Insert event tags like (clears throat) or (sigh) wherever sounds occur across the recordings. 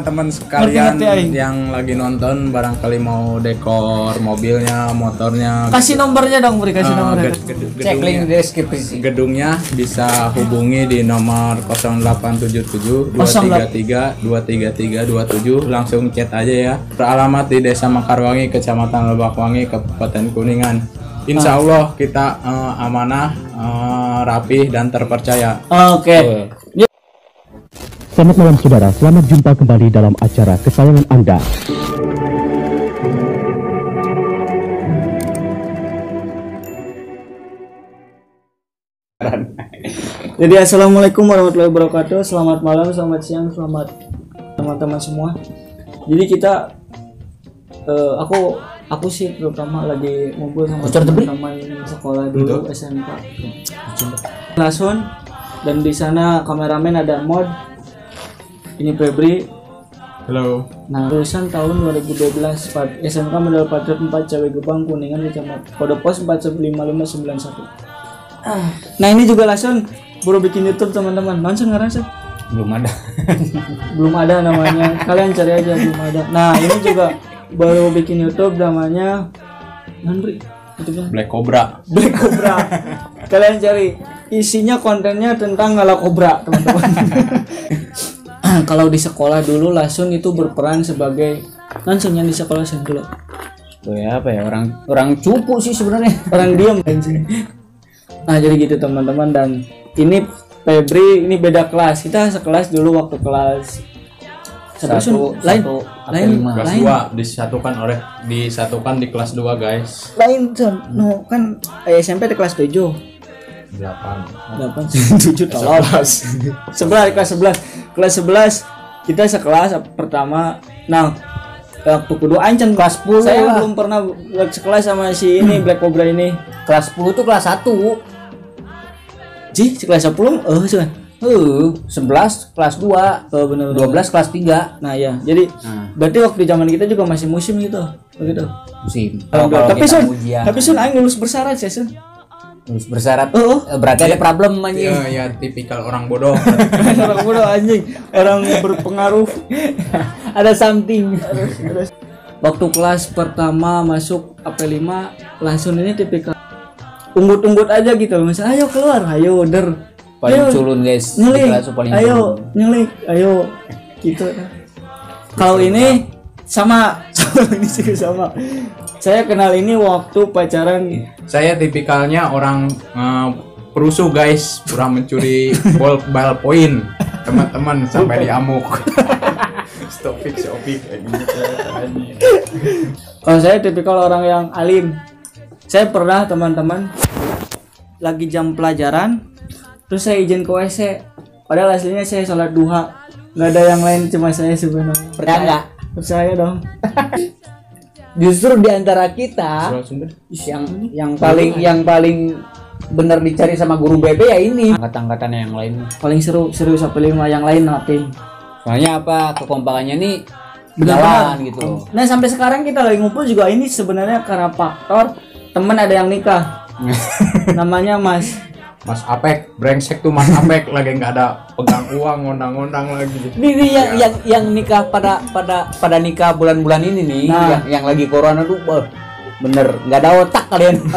teman-teman sekalian Ngerti, yang lagi nonton barangkali mau dekor mobilnya, motornya, Kasih nomornya dong, Bri, kasih eh, nomornya. ged- ged- Cek link deskripsi. gedungnya bisa hubungi di nomor 0877 233 233 27 langsung chat aja ya. Beralamat di Desa Mekarwangi, Kecamatan Lebakwangi, Kabupaten Kuningan. Insya Allah kita eh, amanah, eh, rapih dan terpercaya. Oke. Selamat malam saudara, selamat jumpa kembali dalam acara kesayangan Anda. Jadi assalamualaikum warahmatullahi wabarakatuh. Selamat malam, selamat siang, selamat teman-teman semua. Jadi kita, eh, aku aku sih terutama lagi ngumpul sama teman-teman sekolah dulu SMK. Langsung dan di sana kameramen ada Mod. Ini Febri. Halo. Nah, lulusan tahun 2012 Pat- SMK Modal Patriot 4 Cawe Gebang Kuningan Kecamatan Kode Pos 415591. Ah, nah ini juga langsung baru bikin YouTube teman-teman. Langsung ngerasa Belum ada. (laughs) belum ada namanya. Kalian cari aja belum ada. Nah, ini juga baru bikin YouTube namanya Nandri. YouTube-nya Black Cobra. Black Cobra. Kalian cari isinya kontennya tentang ngala kobra, teman-teman. (laughs) (clears throat) Kalau di sekolah dulu langsung itu berperan sebagai langsung yang di sekolah saya dulu. Tuh ya apa ya orang orang cupu sih sebenarnya. (laughs) Orang diem anjing. Nah, jadi gitu teman-teman dan ini Febri ini beda kelas. Kita sekelas dulu waktu kelas Satu, Satu, lain, satu, lain, lima. Kelas lain, 2 disatukan oleh disatukan di kelas 2 guys. lain, Son. no kan eh, SMP di kelas 7 8. 8 7 tolong 11 kelas 11 kelas 11 kita sekelas pertama. Nah waktu kedua ancan kelas 10 saya lah. belum pernah sekelas sama si ini (clears throat) Black Cobra ini. Kelas 10 tuh kelas 1. Ji, kelas 10 oh sih Uh, 11 kelas 2. oh benar 12 kelas 3. nah ya jadi Nah, berarti waktu zaman kita juga masih musim gitu. Begitu musim. Alhamdulillah. tapi Sun ujian, tapi Sun aing lulus bersyarat sih Sun terus bersyarat. oh. Eh, Berarti ada problem anjing. Ya, ya tipikal orang bodoh. (laughs) orang bodoh anjing. Orang berpengaruh. (laughs) Ada something. waktu kelas pertama masuk AP5 langsung ini tipikal. Unggut-unggut aja gitu. Misalnya ayo keluar. Ayo der. Paling Ayo, culun guys. Tuh paling ayo. culun. nyelip ayo. Gitu. (laughs) Kalau ini sama. Sama ini sih sama saya kenal ini waktu pacaran Saya tipikalnya orang eh, perusuh guys, pernah mencuri (laughs) ball ballpoint teman-teman sampai diamuk. Stop fix kayak gitu. Kalau saya tipikal orang yang alim. Saya pernah teman-teman lagi jam pelajaran, terus saya izin ke WC. Padahal aslinya saya sholat duha. Nggak ada yang lain cuma saya sebenarnya. Percaya nggak? Percaya dong. (laughs) Justru di antara kita yang yang paling yang paling benar dicari sama guru BB ya ini angkatan-angkatan yang lain Paling seru seru sampai lima yang lain nanti. soalnya apa kekompakannya nih jalan gitu loh Nah sampai sekarang kita lagi ngumpul juga ini sebenarnya karena faktor teman ada yang nikah. (laughs) Namanya Mas. Mas Apek, brengsek tuh Mas Apek (laughs) lagi nggak ada pegang uang, ngondang-ngondang lagi. ini, ini yang, yang yang nikah pada pada pada nikah bulan-bulan ini nih Nah. yang, yang lagi corona tuh bener nggak ada otak kalian. (laughs)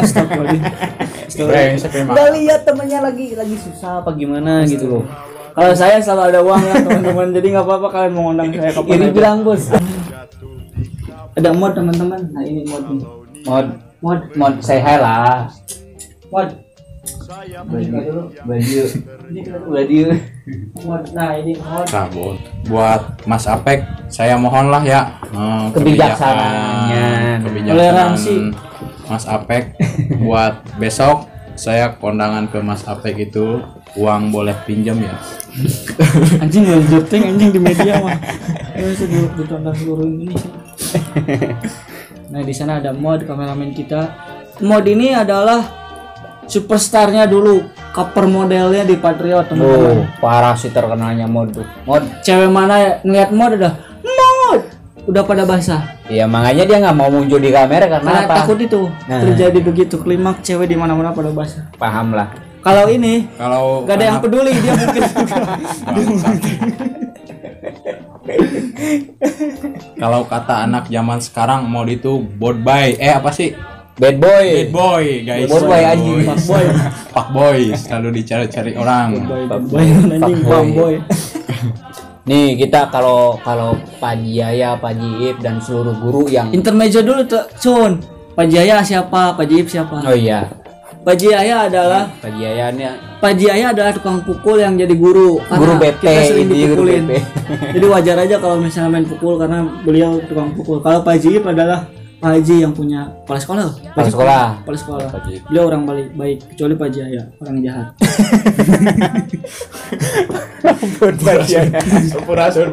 Nggak lihat temennya lagi lagi susah apa gimana gitu loh. Kalau saya selalu ada uang ya teman-teman, jadi nggak apa-apa kalian mau ngundang saya kapan ini bilang bos. Ada mod teman-teman. Nah ini mod nih. mod. Mod, mod say hi lah. Mod, baju baju baju. Nah ini mod. Nah, bu- buat Mas Apek, saya mohonlah ya eh, Kebijaksanaan. kebijakan- Toleransi. kebijaksanaan Mas Apek buat besok saya kondangan ke Mas Apek itu uang boleh pinjam ya. (laughs) Anjing gue juting anjing di media mah. Ini seluruh ditonton seluruh Indonesia. (laughs) Nah di sana ada mod kameramen kita. Mod ini adalah superstarnya dulu, cover modelnya di Patriot oh teman-teman. parah sih terkenalnya mod mod Cewek mana ngeliat mod udah mod, udah pada basah. Iya makanya dia nggak mau muncul di kamera karena Karena apa? takut itu Nah. terjadi begitu klimaks cewek di mana-mana pada basah. Paham lah. Kalau ini Kalau gak ada yang peduli dia (laughs) mungkin Kalau kata anak zaman sekarang mau itu board by eh apa sih? Bad boy. Bad boy guys. Bad boy, anjing. Pak boy. Pak boy selalu dicari-cari orang. boy boy. anjing. Pak boy. (laughs) Nih kita kalau kalau Pak Jaya, Pak Jiip dan seluruh guru yang intermezzo dulu tuh Sun Pak Jaya siapa? Pak Jip siapa? Oh iya, Pak Jaya adalah Pak Jaya ini Pak Jaya adalah tukang pukul yang jadi guru. Karena Guru BP, kita sering ini guru dipukulin. BP. jadi wajar aja kalau misalnya main pukul karena beliau tukang pukul. Kalau Pak Jip adalah Pak Haji yang punya kepala sekolah loh. Kepala sekolah. kepala sekolah. Pak beliau orang baik baik kecuali Pak Jaya orang jahat. Sampurasun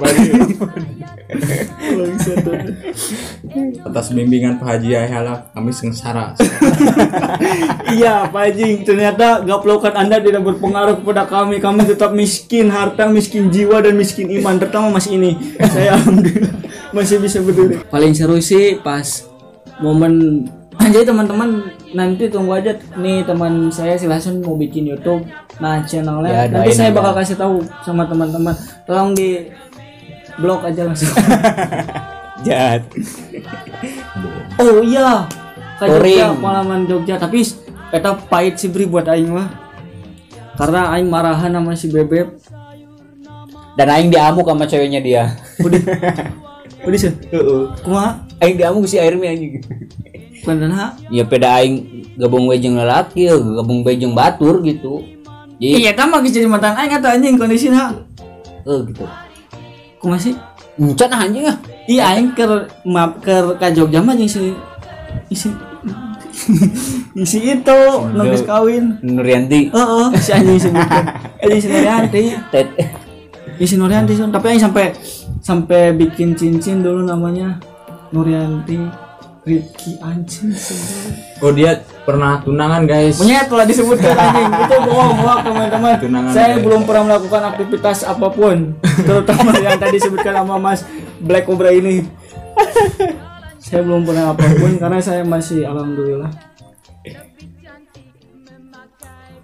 Atas bimbingan Pak Haji Ayala kami sengsara. iya Pak Haji ternyata gaplokan anda tidak berpengaruh kepada kami. Kami tetap miskin harta miskin jiwa dan miskin iman terutama mas ini. Saya alhamdulillah masih bisa berdiri. Paling seru sih pas momen. (laughs) Jadi teman-teman nanti tunggu aja nih teman saya si Lasun mau bikin YouTube. Nah channelnya. Ya, nanti saya bakal kasih tahu sama teman-teman. Tolong di blog aja langsung. (laughs) Jahat. (laughs) oh iya. Ke. Jogja pengalaman Jogja tapi eta pahit sih beri buat aing mah. Karena aing marahan sama si bebek Dan aing diamuk sama ceweknya dia. udah udah sih kumaha Aing diamuk si airnya anjing. (laughs) beneran Ya peda aing gabung we jeung lalaki, ya, gabung we jeung batur gitu. Jadi iya tambah jadi mantan aing atau anjing kondisinya eh gitu. kumaha sih Encan anjing ah. iya aing ke maaf ke ka Jogja mah jeung si isi isi (laughs) itu nunggu kawin Nurianti. Heeh, si anjing sebutkan. Anjing (laughs) si Nurianti. Tet. Ya si Nurianti Sun. Tapi aing sampai sampai bikin cincin dulu namanya Nurianti Rifki anjing. Oh dia pernah tunangan guys. Punya telah disebutkan (laughs) anjing. Itu bohong, bohong teman-teman. Tunangan, Saya guys. belum pernah melakukan aktivitas apa pun, terutama yang tadi disebutkan sama Mas Black Cobra ini. (laughs) saya belum pernah apa pun karena saya masih alhamdulillah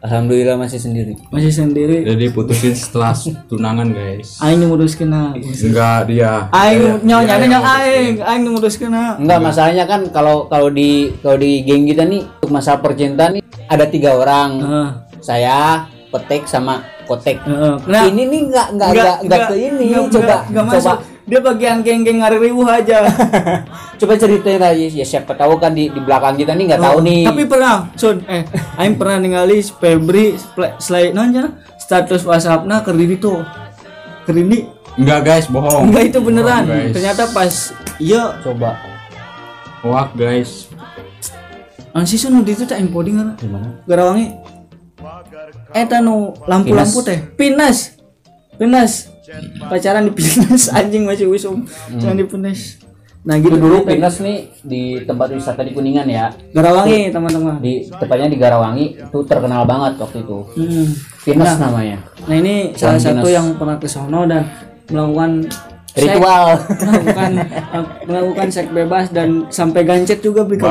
Alhamdulillah masih sendiri. masih sendiri. Jadi putusin setelah tunangan guys. Aing nguruskeun na. Enggak dia. Aing nyonya nyonya aing, aing nguruskeun na. Enggak masalahnya kan kalau kalau di kalau di geng kita nih untuk masalah percintaan nih ada tiga orang. Heeh. Saya, Petek sama Kotek. Heeh. Nah, ini nih nggak nggak nggak nggak ke ini. coba coba masuk. Dia bagian geng-geng ngari riuh aja. (laughs) coba ceritain aja ya siapa tahu kan di di belakang kita nih nggak tahu nih. Oh, Tapi pernah, Sun, eh, aing pernah ningali Febri selain nanya status WhatsAppnya kerdiri tuh. Kerdiri Enggak guys, bohong. enggak itu beneran. Bohong, guys. Ternyata pas iya Coba Hoak guys. Sih Sun di itu tak encoding kan. gimana? Garawangi. Eta nu lampu-lampu teh. Pinas. Pinas. Pacaran di Pinas (laughs) anjing masih wisum. Jangan di Pinas. Nah Itu gitu dulu. Pinas nih di tempat wisata di Kuningan ya. Garawangi teman-teman. Di tepatnya di Garawangi itu terkenal banget waktu itu. Hmm. Pinas namanya. Nah ini salah satu yang pernah ke sono dan melakukan Ritual. (laughs) melakukan melakukan seks bebas dan sampai gancet juga beli. (laughs)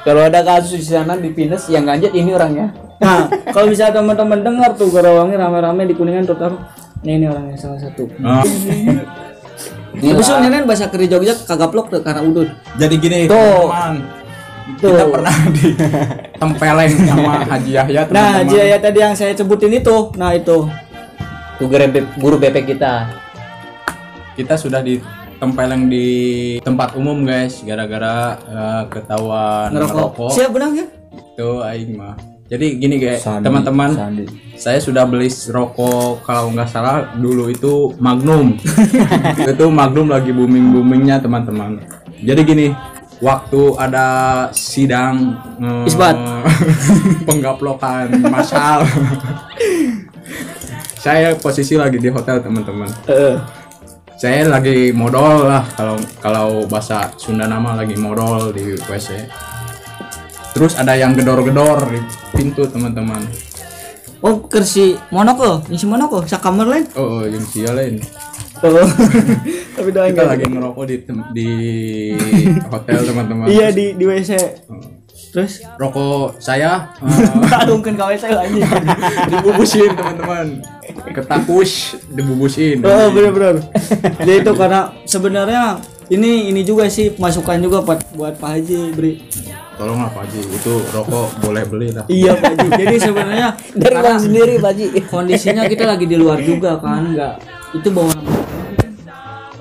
Kalau ada kasus di sana di Pinas yang ganjet ini orangnya. Nah kalau bisa teman-teman dengar tuh Garawangi rame-rame di kuningan tuh taruh. Nah ini orangnya salah satu. Ini (laughs) Tapi so nenen bahasa keri Jogja kagak plok tuh karena udun. jadi gini Tuh. teman-teman. Kita pernah di (laughs) tempeleng sama Haji Yahya Nah teman-teman. Jaya tadi yang saya sebutin itu, nah itu. tuh guru BP kita. Kita sudah ditempeleng di tempat umum guys gara-gara eh, ketahuan Ngerokok. ngerokok. Siap benang ya? Itu aing mah. Jadi gini guys, teman-teman, saya sudah beli rokok kalau nggak salah dulu itu Magnum. (laughs) itu Magnum lagi booming boomingnya teman-teman. Jadi gini, waktu ada sidang eh, Isbat. (laughs) penggaplokan massal. (laughs) saya posisi lagi di hotel teman-teman. Saya lagi modal lah kalau kalau bahasa Sunda nama lagi modal di WC. Terus ada yang gedor-gedor di pintu teman-teman. Oh kersi monoko, isi monoko, sakamar lain. Oh, oh, yang lain. Oh. (laughs) Tapi doain Kita enggak. lagi ngerokok di di hotel teman-teman. Iya di di WC. terus rokok saya aduh kan kawin saya anjing dibubusin teman-teman ketakus dibubusin oh benar-benar jadi itu karena sebenarnya ini ini juga sih masukan juga buat buat Pak Haji beri tolonglah Pak Haji. Itu rokok boleh beli lah iya Pak Haji. Jadi sebenarnya (laughs) Dari bang sendiri, Pak Ji. kondisinya kita lagi di luar juga kan nggak. Itu bawa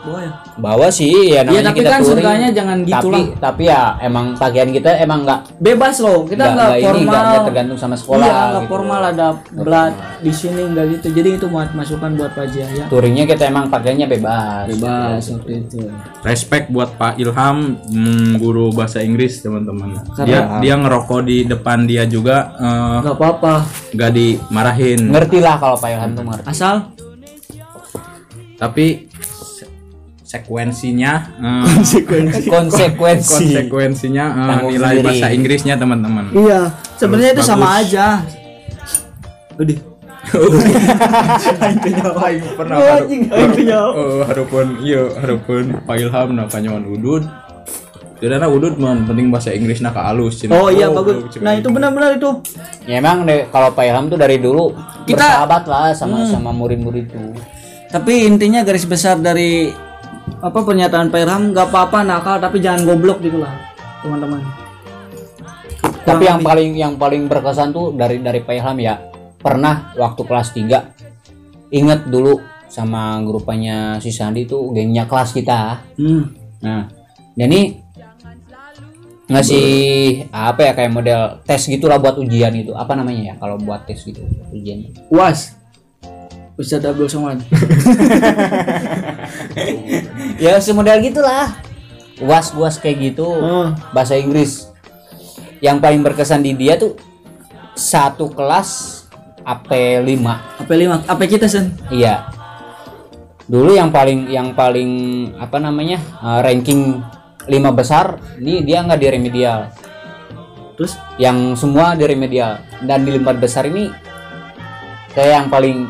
nama bawa ya Bawa sih ya namanya Iya, tapi kita kan touring. seenggaknya jangan gitu tapi, lah. Tapi ya emang pakaian kita emang nggak bebas loh kita nggak formal nggak tergantung sama sekolah. iya nggak gitu. formal ada blood di sini nggak gitu jadi itu buat masukan buat Pak Haji ya Touringnya kita emang pakaiannya bebas. bebas waktu itu respect buat Pak Ilham mm, guru bahasa Inggris teman-teman dia Karena- dia ngerokok di depan dia juga eh, nggak apa-apa nggak dimarahin Ngerti lah kalau Pak Ilham tuh ngerti. asal tapi sekuensinya eh, konsekuensi. Konsekuensi. konsekuensinya eh, Tanggung nilai sendiri. bahasa Inggrisnya teman-teman. Iya sebenarnya itu sama aja. Udah. (laughs) Aing pernah haru- oh, harupun iya harupun Pak Ilham nah kanyawan udud. Jadi udud man penting bahasa Inggrisnya ka alus cenah. oh iya Oh, bagus. nah itu benar-benar itu. Ya emang deh kalau Pak Ilham tuh dari dulu Kita- bersahabat lah sama sama murid-murid tuh. tapi intinya garis besar dari apa pernyataan Pak Irham nggak apa-apa nakal tapi jangan goblok gitu lah teman-teman Tapi yang paling yang paling berkesan tuh dari dari Pak Ilham ya pernah waktu kelas 3 inget dulu sama grupanya si Sandi tuh gengnya kelas kita. hmm. Nah, jadi ngasih apa ya kayak model tes gitulah buat ujian itu. Apa namanya ya kalau buat tes gitu ujian? was Ustadz Abdul Somad (laughs) ya semodel gitulah. Was-was kayak gitu. oh. bahasa Inggris. Yang paling berkesan di dia tuh satu kelas AP5 apa lima. Apa kita sen. Iya. Dulu yang paling yang paling apa namanya uh, ranking 5 besar ini dia nggak di remedial. Terus? Yang semua di remedial. Dan di lima besar ini saya yang paling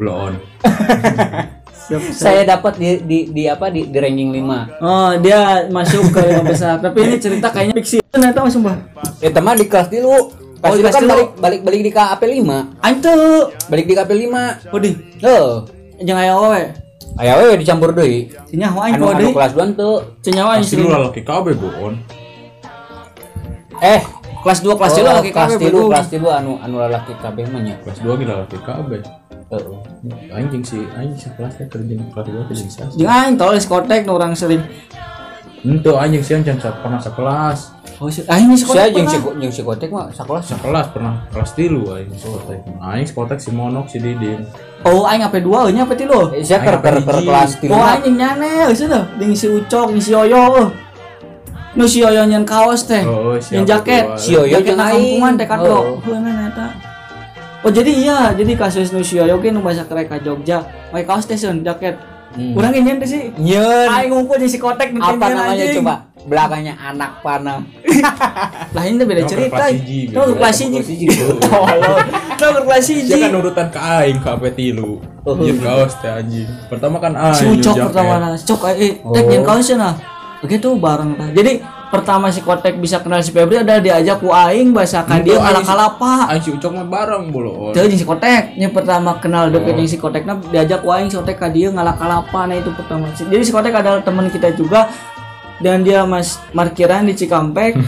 blow (laughs) on siap. Saya dapat di, di di apa di, di ranking 5 oh dia masuk ke lima besar. Tapi ini cerita kayaknya fiksi ternyata mas sumpah. Ya teman di kelas dulu. Oh, Pas di itu kelas kan balik balik balik di KAP 5 antu. Balik di KAP 5 oh di oh jangan ayo we ayo we dicampur deui anu aing anu kode kelas 2 tuh. Cenyawa pasti lu lalaki kabeh blow on eh kelas 2 kelas 3 oh, kelas kabeh, tilu bro. kelas tilu anu anu lalaki kabeh mah nya kelas 2 gila lalaki kabeh Heeh. anjing sih anjing sih kelasnya kerja kelas 2 kerja sih jeung aing tol diskotek nu urang sering. Ente anjing sih yang jangan pernah sekelas. Oh si aing saya diskotek jeung si pernah. jeung si kotek mah sakelas sekelas pernah kelas tilu aing sekotek aing sekotek si monok si didin. Oh aing apa dua nya apa tilu? Eh, saya Aing per per apa per hiji? kelas tilu? Oh anjing nyane geus dah jeung si Ucok, jeung si Yoyo. Nu si Yoyo nyen kaos teh. Oh, Nyen siapa jaket. Si Yoyo jaket jeung na aing. kampungan teh kadro. Oh. Oh jadi iya, jadi kasus nu si Yoyo ge nu basa kerek ka Jogja. Pakai kaos teh seun jaket. Hmm. Urang ge nyen teh sih. Nyeun. Aing ngumpul jeung si Kotek apa nyen namanya anjing. coba belakangnya anak panah (laughs) Lah ini beda cerita. Tuh kelas hiji. Tuh kelas hiji. Kan urutan ke aing ke apa tilu. Jeung kaos teh anjing. Pertama kan aing. si Ucok pertama nah Cok eh tek Oh. yang kau nah begitu bareng tah jadi pertama si Kotek bisa kenal si Febri adalah diajak ku aing bahasakan Itu dia si- kalapa Aing si Ucok mah bareng bolo. Tuh jeung si Kotek. Yang pertama kenal deket Oh. si Kotek nah diajak ku aing si Kotek ka dia ngalah kalapa nah itu pertama. Jadi si Kotek adalah teman kita juga. Dan dia mas markiran di Cikampek. (laughs)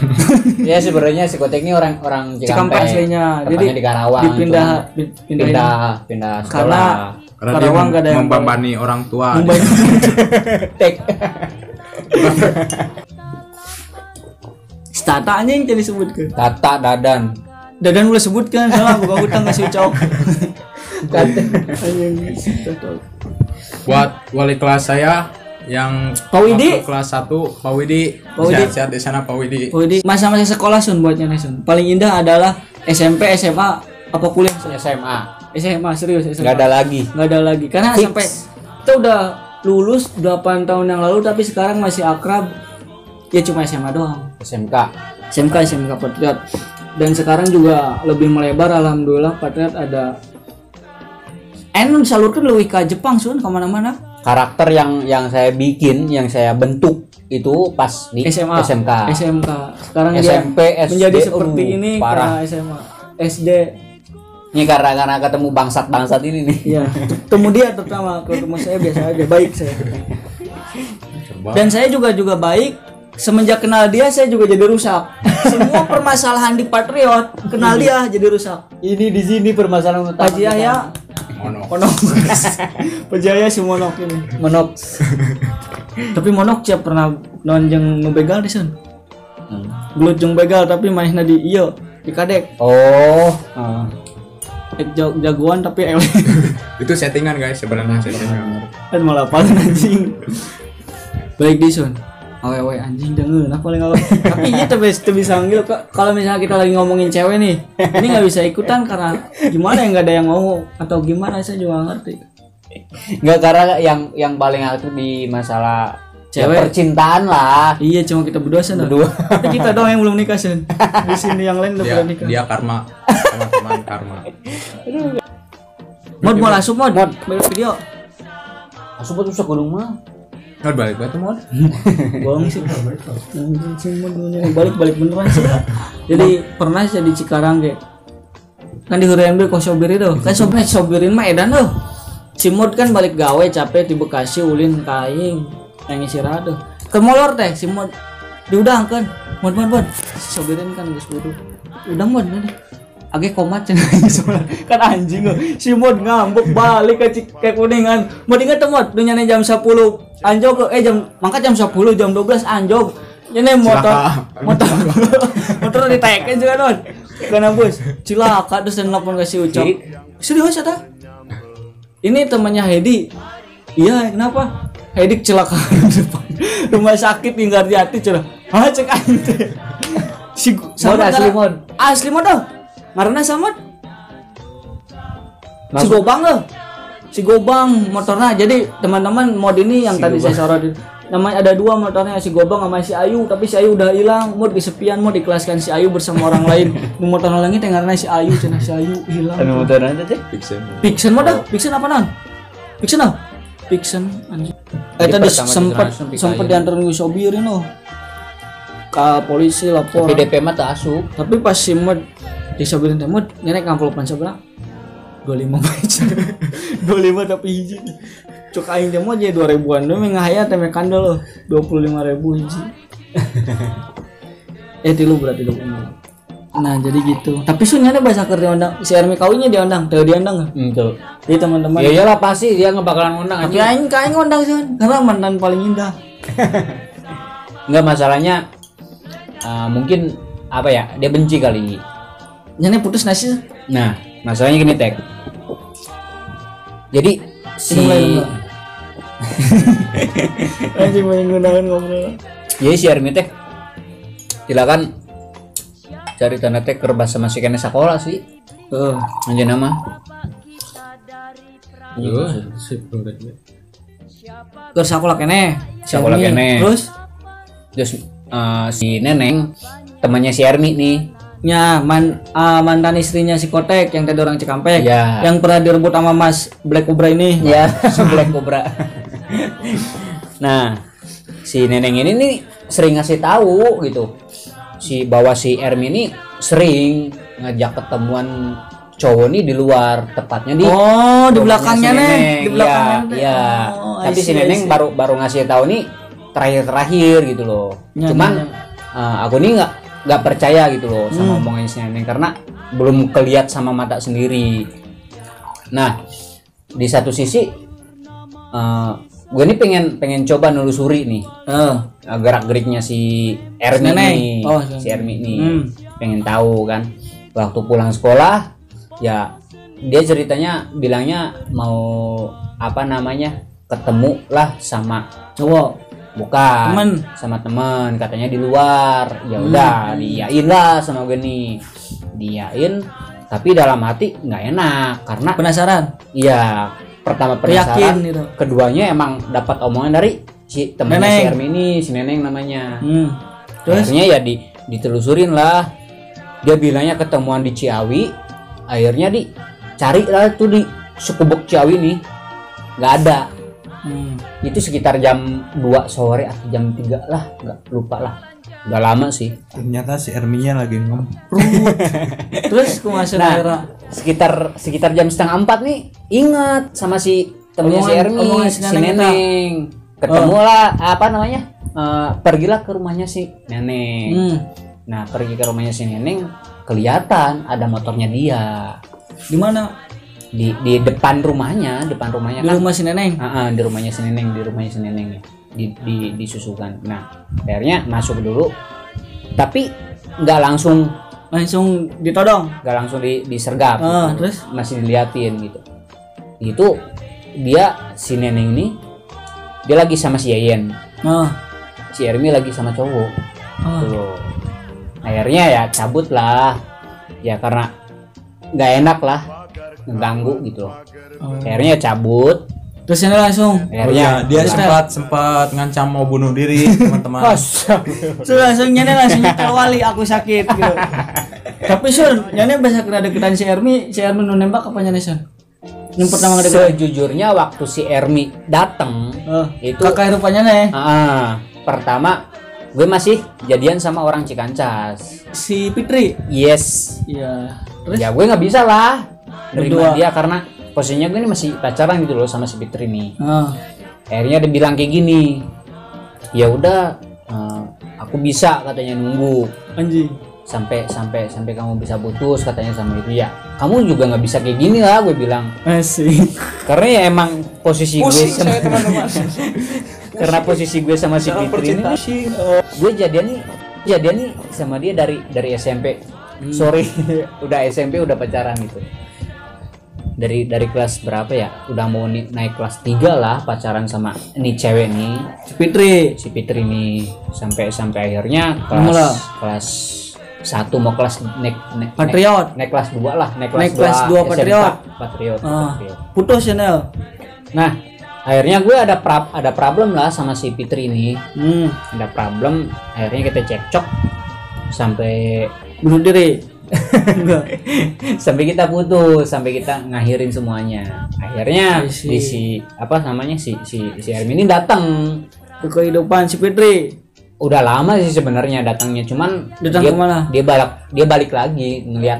Ya sebenarnya si kotek ini orang orang Cikampek. Aslinya. Jadi di Karawang dipindah pindahin pindah pindah sekolah. Karena Karawang mem- gak ada yang membebani orang tua. Mumbai (laughs) Stata anjing jadi sebutkan tata dadan Dadan boleh sebutkan salah buka hutang kasih Ucok Buat wali kelas saya yang Pak Widi. kelas 1 Pak Widi Pak Widi. sehat-sehat di sana Pak Widi. Oh, di masa-masa sekolah sun buatnya nih sun. Paling indah adalah SMP, SMA, apa kuliah Sun? SMA SMA serius SMA. nggak ada lagi Nggak ada lagi. Karena Fix. sampai kita udah lulus 8 tahun yang lalu tapi sekarang masih akrab. Ya cuma SMA doang. SMK SMK SMK Patriot. Dan sekarang juga lebih melebar alhamdulillah Patriot ada nu disalurkan lebih ke Jepang sun ke mana-mana. karakter yang yang saya bikin yang saya bentuk itu pas di SMA SMK SMK sekarang SMP, dia SD, menjadi seperti aduh, ini parah. karena SMA SD ini karena karena ketemu bangsat bangsat ini nih Iya, ketemu dia terutama kalau ketemu saya biasa aja baik saya. Dan saya juga juga baik semenjak kenal dia saya juga jadi rusak. Semua permasalahan di Patriot kenal dia jadi rusak. ini di sini permasalahan utama Haji Yahya mono monok. Pak (laughs) Jaya si monok ini. menok Tapi monok siap pernah nonjeng ngebegal di sana. Hmm. Belut jeung begal tapi mainnya di iyo di kadek. oh ah. Jag- jagoan tapi ele. (laughs) itu settingan guys sebenarnya settingan. kan malah paling (laughs) anjing. Baik Dison. Awewe anjing denger nah paling awal tapi iya tuh bisa bisa nggil Kak. kalau misalnya kita lagi ngomongin cewek nih ini nggak bisa ikutan karena gimana ya nggak ada yang mau atau gimana saya juga ngerti. Nggak karena yang yang paling aktif di masalah ya, Cewek. percintaan lah. Iya cuma kita berdua sana Berdua. kita doang yang belum nikah sen. Di sini yang lain udah dia pada nikah. dia karma. Teman-teman karma. Mod mau langsung mod. Balik video. Asup tuh sekolong mah Nggak balik batu mod. Bohong sih. Mod dulunya. balik balik beneran sih. Jadi pernah saya di Cikarang kayak kan di Hurian kok sopir itu. Kan sopir sopirin mah edan tuh si mod kan balik gawe capek di Bekasi ulin kaing yang istirahat tuh. Ke molor teh si mod diudangkan mod mod mod si sopirin kan geus buru udah mod nanti Age komat cenah (laughs) kan anjing loh. si mod ngambek balik ke Cik- ke kuningan mod inget mod dunyane jam 10 anjog eh jam mangkat jam 10 jam 12 anjog. Ini motor motor (laughs) motor ditekan juga non karena bos cilaka terus dan nelfon ke si Ucok. Serius ya ini temannya Hedi. Iya kenapa Hedi kecelakaan di depan. Rumah sakit tinggal di hati curah ah cek ante si Mod asli, mod. asli mod oh. Karena sama si Gobang loh si Gobang motornya. Jadi teman-teman mod ini yang tadi saya sorotin. Namanya ada dua motornya si Gobang sama si Ayu. Tapi si Ayu udah hilang. Mod kesepian mod dikelaskan si Ayu bersama orang lain. Di motor yang karena si Ayu cina si Ayu hilang. Anu motor nanti teh Pixel Pixen. Mod dah Pixen apa nan? Pixen ah Pixen anjing. Eh tadi sempet aja. diantarin ke sobirin loh. Ke polisi lapor. Tapi DP mah tak asup. Tapi pas si mod di sobirin teh mod nyenek envelopan seberapa 25 baca 25 tapi hiji. Cuk aing teh mod jadi 2000-an dulu ngahaya teh me kandel loh. 25 ribu hiji. (laughs) Eh tilu berarti 20 nah jadi gitu. Tapi sunyanya bahasa kerja diundang. Si Army kawinnya diundang. Teu diundang nggak? Itu. jadi teman-teman. Ya iyalah pasti dia nggak bakalan ngundang tapi aing kain ngundang sih karena mantan paling indah. (laughs) Enggak masalahnya eh, mungkin apa ya? Dia benci kali. nyane putus nasi. Nah, masalahnya gini tek. Jadi si Ini (laughs) anjing main ngundangin ngobrol. Jadi si Armi teh silakan cari tanda teh kerbas sama si kene sekolah sih. oh Aja nama. Iya, sip ke sekolah kene Sekolah kene. terus Terus eh, si Neneng temannya si Armi nih. nya man, ah, mantan istrinya si Kotek yang tadi orang Cikampek Ya. yang pernah direbut sama Mas Black Cobra ini Ya, (laughs) si Black Cobra. nah, si Neneng ini nih sering ngasih tahu gitu. Si bahwa si Ermi ini sering ngajak ketemuan cowok nih di luar, tepatnya di oh di belakangnya si nih di belakangnya teh. iya. Oh, Tapi si see, I Neneng baru baru ngasih tahu nih terakhir-terakhir gitu loh. Ya, Cuman ya, eh, aku nih nggak nggak percaya gitu loh sama Hmm. omongannya si Neneng karena belum keliat sama mata sendiri. Nah, di satu sisi eh gue nih pengen pengen coba nelusuri nih. Eh, gerak geriknya si Ermi nih, Oh, si Ermi nih, Hmm. pengen tahu kan. Waktu pulang sekolah, ya dia ceritanya bilangnya mau apa namanya ketemu lah sama cowok. Bukan. Temen. sama teman katanya di luar. Ya udah diyain lah sama gue nih. Diyain tapi dalam hati nggak enak karena penasaran? Iya pertama yakin penasaran gitu. keduanya emang dapat omongan dari si temannya si Neneng. Ermi ini si Neneng namanya. Hmm. terus? Akhirnya ya di ditelusurin lah. Dia bilangnya ketemuan di Ciawi. Akhirnya dicari lah tuh di Sukubuk Ciawi nih. Nggak ada. Hmm. itu sekitar jam 2 sore atau jam 3 lah. Nggak lupa lah udah lama sih Ternyata si Erminya lagi ngom. (laughs) Terus ku masuk Nah. daerah. sekitar sekitar jam setengah empat nih ingat sama si temennya si Ermi si si Neneng kita. Ketemu lah apa namanya Eh, pergilah ke rumahnya si Neneng Hmm. nah pergi ke rumahnya si Neneng kelihatan ada motornya dia Di mana? di di depan rumahnya depan rumahnya Di kan rumah si Neneng. Ah, ah, di rumahnya si Neneng di rumahnya si Neneng ya di, di disusukan nah akhirnya masuk dulu tapi nggak langsung Langsung ditodong. nggak langsung di disergap Ah, gitu. terus? masih diliatin gitu itu dia si Neneng ini dia lagi sama si Yayen Nah. si Ermi lagi sama cowok Ah. loh akhirnya ya cabut lah ya karena nggak enak lah mengganggu gitu loh Oh. akhirnya cabut Terus ini langsung. Oh iya, dia sempat sempat ngancam mau bunuh diri, (laughs) teman-teman. So, langsung nyane langsung nyetel wali aku sakit gitu. (laughs) Tapi Sun, nyane bisa kena deketan si Ermi, si Ermi nu nembak apa nyane Sun? Yang pertama ngedeketin. sejujurnya waktu si Ermi dateng Oh, itu kakak rupanya nih ah, pertama gue masih jadian sama orang Cikancas si Fitri. yes Iya. Terus ya gue nggak bisa lah Berdua. dia karena posisinya gue ini masih pacaran gitu loh sama si Fitri nih ah, akhirnya dia bilang kayak gini ya udah eh, aku bisa katanya nunggu. Anjing. sampai sampai sampai kamu bisa putus katanya sama itu ya kamu juga nggak bisa kayak gini lah gue bilang. Asik. karena ya emang posisi gue sama (laughs) karena posisi gue sama si Fitri ini eh, gue jadian nih jadian nih sama dia dari dari SMP sorry (laughs) udah SMP udah pacaran gitu dari dari kelas berapa ya udah mau naik kelas 3 lah pacaran sama ini cewek nih Si Fitri. si Fitri nih sampai sampai akhirnya Mula. kelas kelas satu mau kelas naik naik, Patriot. naik, naik kelas 2 lah naik kelas Naik kelas 2 dua Patriot. Patriot, Ah. Patriot. Putus ya Nel. Nah, akhirnya gue ada pra- ada problem lah sama si Fitri ini. Hmm. Ada problem, akhirnya kita cekcok sampai Bunuh diri. Sampai kita putus, sampai kita ngakhirin semuanya. Akhirnya I see. di si apa namanya si si si Ermi ini datang. Ke kehidupan si Fitri. Udah lama sih sebenarnya datangnya, cuman Datang dia, ke mana? dia balik dia balik lagi ngelihat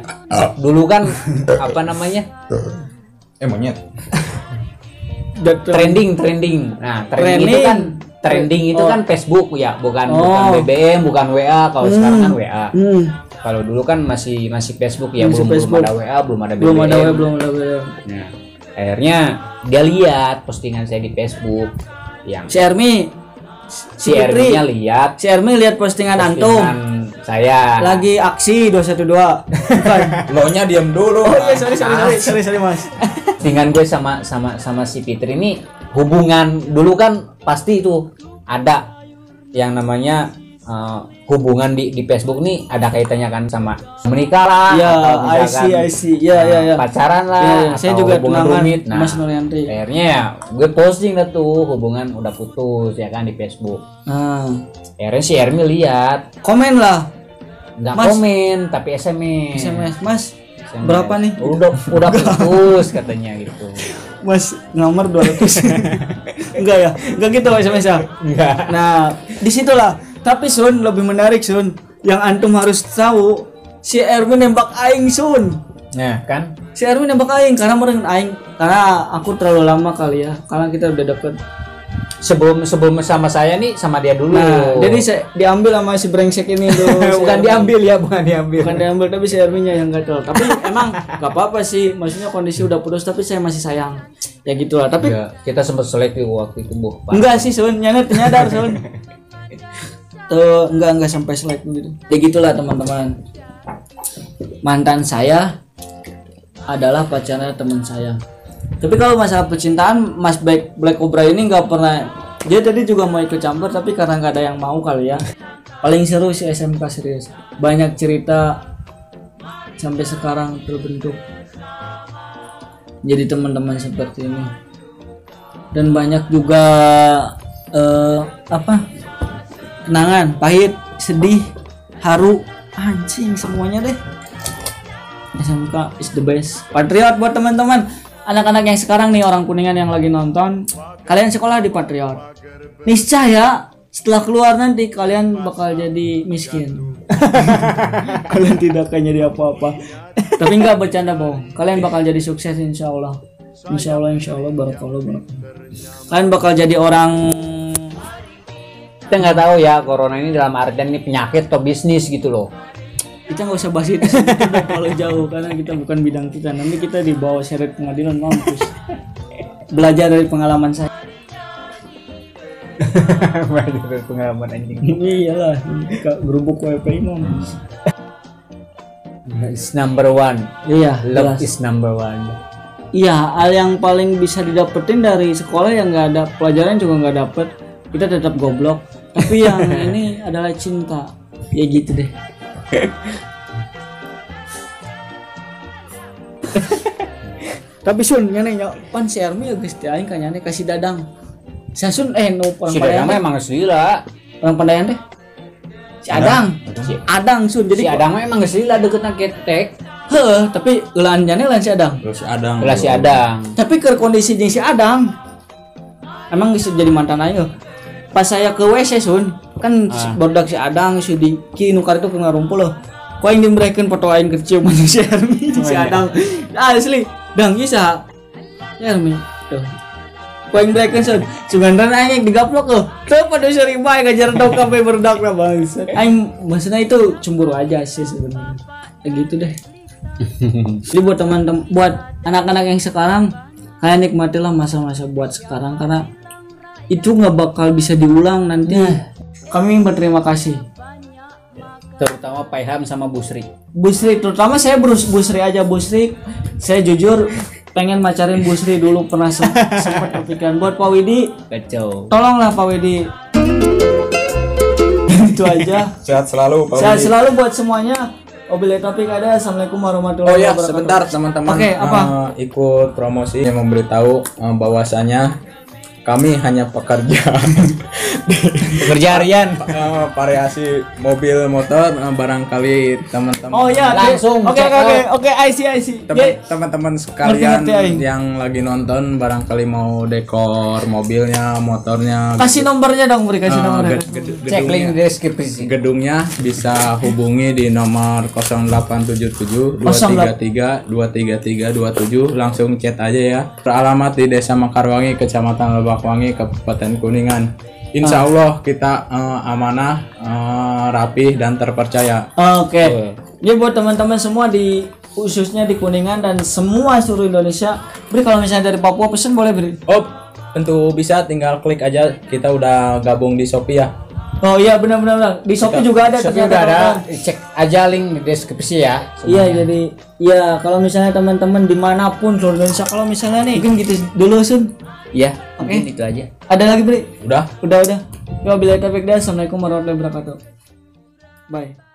dulu kan apa namanya Eh monyet. Trending trending nah trending, itu Trending. kan trending itu Oh. kan Facebook ya bukan Oh. bukan BBM bukan WA kalau sekarang kan WA Hmm. Kalau dulu kan masih masih Facebook ya Masih belum Facebook. belum ada WA belum ada BBM Belum ada web, belum ada web. nah akhirnya dia lihat postingan saya di Facebook yang Si Ermi. si. Ermi-nya lihat Si Ermi lihat postingan antum postingan saya lagi aksi 212. Bukan. Lo nya diam dulu. Oh iya sorry sorry sorry sorry sorry Mas. dengan gue sama sama sama si Fitri ini hubungan dulu kan pasti itu ada yang namanya eh, hubungan di di Facebook nih ada kaitannya kan sama menikah lah Ya, atau I see I see. Ya eh, ya ya. pacaran lah Ya, ya. Saya atau juga hubungan rumit nah Mas Nuryanti. akhirnya ya gue posting dah tuh hubungan udah putus ya kan di Facebook Nah, akhirnya si Ermi lihat komen lah nggak Mas. komen tapi SMS SMS Mas. SMS. Berapa nih? udah udah (laughs) putus katanya gitu Mas nomor 200. (laughs) Enggak ya? Enggak gitu SMS ya? enggak Nah, di situlah. Tapi Sun lebih menarik Sun. Yang antum harus tahu si Erwin nembak aing Sun. nah kan Si Erwin nembak aing karena meren aing karena aku terlalu lama kali ya. Karena kita udah deket. sebelum sebelum sama saya nih sama dia dulu Nah, jadi saya diambil sama si brengsek ini tuh. (laughs) Si bukan Erwin. diambil ya bukan diambil Bukan diambil tapi si Erwinnya yang gatel. Tapi emang gak apa-apa sih. Maksudnya kondisi udah putus tapi saya masih sayang. Ya gitulah. Tapi Ya, kita sempat selek tuh waktu itu bu. Enggak sih Sun, nyanet nyadar Sun. (laughs) Tuh enggak enggak sampai selek gitu. Ya gitulah teman-teman. Mantan saya adalah pacarnya teman saya. Tapi kalau masalah percintaan, Mas Black Black Cobra ini nggak pernah. Dia tadi juga mau ikut campur, tapi karena nggak ada yang mau kali ya. Paling seru si SMK serius. Banyak cerita sampai sekarang terbentuk. Jadi teman-teman seperti ini dan banyak juga eh, apa kenangan pahit sedih haru. Anjing semuanya deh. SMK is the best. Patriot buat teman-teman. Anak-anak yang sekarang nih orang kuningan yang lagi nonton kalian sekolah di Patriot. Niscaya setelah keluar nanti kalian bakal jadi miskin. (laughs) Kalian tidak akan jadi apa-apa. Tapi nggak bercanda bohong kalian bakal jadi sukses insya Allah. Insya Allah insya Allah barakallah barakallah. Kalian bakal jadi orang kita nggak tahu ya corona ini dalam artian ini penyakit atau bisnis gitu loh. Kita nggak usah bahas itu terlalu jauh karena kita bukan bidang kita. Nanti kita dibawa seret pengadilan mampus. Belajar dari pengalaman saya. (laughs) Pengalaman anjing. Iyalah Kak, gerubuk WP mampus. Is number one. Iya love jelas. is number one. Iya hal yang paling bisa didapetin dari sekolah yang nggak ada pelajaran juga nggak dapet kita tetap goblok. Tapi yang ini adalah cinta. Ya gitu deh. (laughs) Tapi sun nyane nya pan si Army ya geus teh aing ka nyane kasih dadang. Saya sun eh no orang si Pandayan Dadang emang gila orang Pandayan teh? Si Adang. Si, Adang sun. Si jadi Adang mah emang gila deketnya ketek. Heh tapi eulaan nyane lain si Adang. Terus Adang lah si Adang. Tapi ke kondisi jeung si Adang. Emang bisa jadi mantan aing euy. Pas saya ke WC sun. Kan si bodak si Adang si Diki nu itu kena rumpul loh. Kau yang diberikan foto aing kecil mana (laughs) si Armi jeung si Adang asli. Dang bisa ya Armi tuh. Kau yang diberikan sun. Sungan aing digaplok loh. Tuh pada seri bae ngajar dok sampai berdak lah bangsa aing maksudnya itu cemburu aja sih sebenarnya. Ya gitu deh. (laughs) Jadi buat teman-teman buat anak-anak yang sekarang kalian nikmatilah masa-masa buat sekarang. Karena itu nggak bakal bisa diulang nanti. Kami berterima kasih. Terutama Pak Ilham sama Busri Busri terutama saya Brus Busri aja Busri saya jujur pengen macarin Busri dulu. Pernah sem- (laughs) sempat kepikiran buat Pak Widi. Kacau. Tolonglah Pak Widi. Itu aja. Sehat selalu Pak sehat Widi. selalu buat semuanya. Wabillahi taufiq ada. Assalamualaikum warahmatullahi Oh ya, wabarakatuh. sebentar teman-teman. Oke, apa? Eh, ikut promosi. Yang memberitahu eh, bahwasanya kami hanya pekerja (laughs) kerja harian Eh, variasi mobil motor eh, barangkali teman-teman Oh ya, Langsung Oke oke oke oke, I see I see. teman- teman-teman sekalian Ngerti, ngerti, Aing. yang lagi nonton barangkali mau dekor mobilnya, motornya, kasih nomornya dong, beri kasih eh, nomornya. ged- ged- cek link di deskripsi gedungnya bisa hubungi di nomor 0877 233 233 27 langsung chat aja ya. Beralamat di Desa Mekarwangi, Kecamatan Lebakwangi, Kabupaten Kuningan. Insya Allah kita eh, amanah, eh, rapih dan terpercaya. Oke. Jadi buat teman-teman semua di khususnya di Kuningan dan semua seluruh Indonesia, beri kalau misalnya dari Papua pesen boleh beri. Oh, tentu bisa tinggal klik aja. Kita udah gabung di Shopee ya. Oh iya benar-benar benar. di Shopee juga ada Shopee ternyata, udah ada cek aja link di deskripsi ya Iya jadi ya kalau misalnya teman-teman di mana pun seluruh Indonesia kalau misalnya nih mungkin gitu dulu sun Iya, mungkin itu aja. ada lagi beri Udah. udah udah. Ya bila taufiq assalamualaikum warahmatullahi wabarakatuh. Bye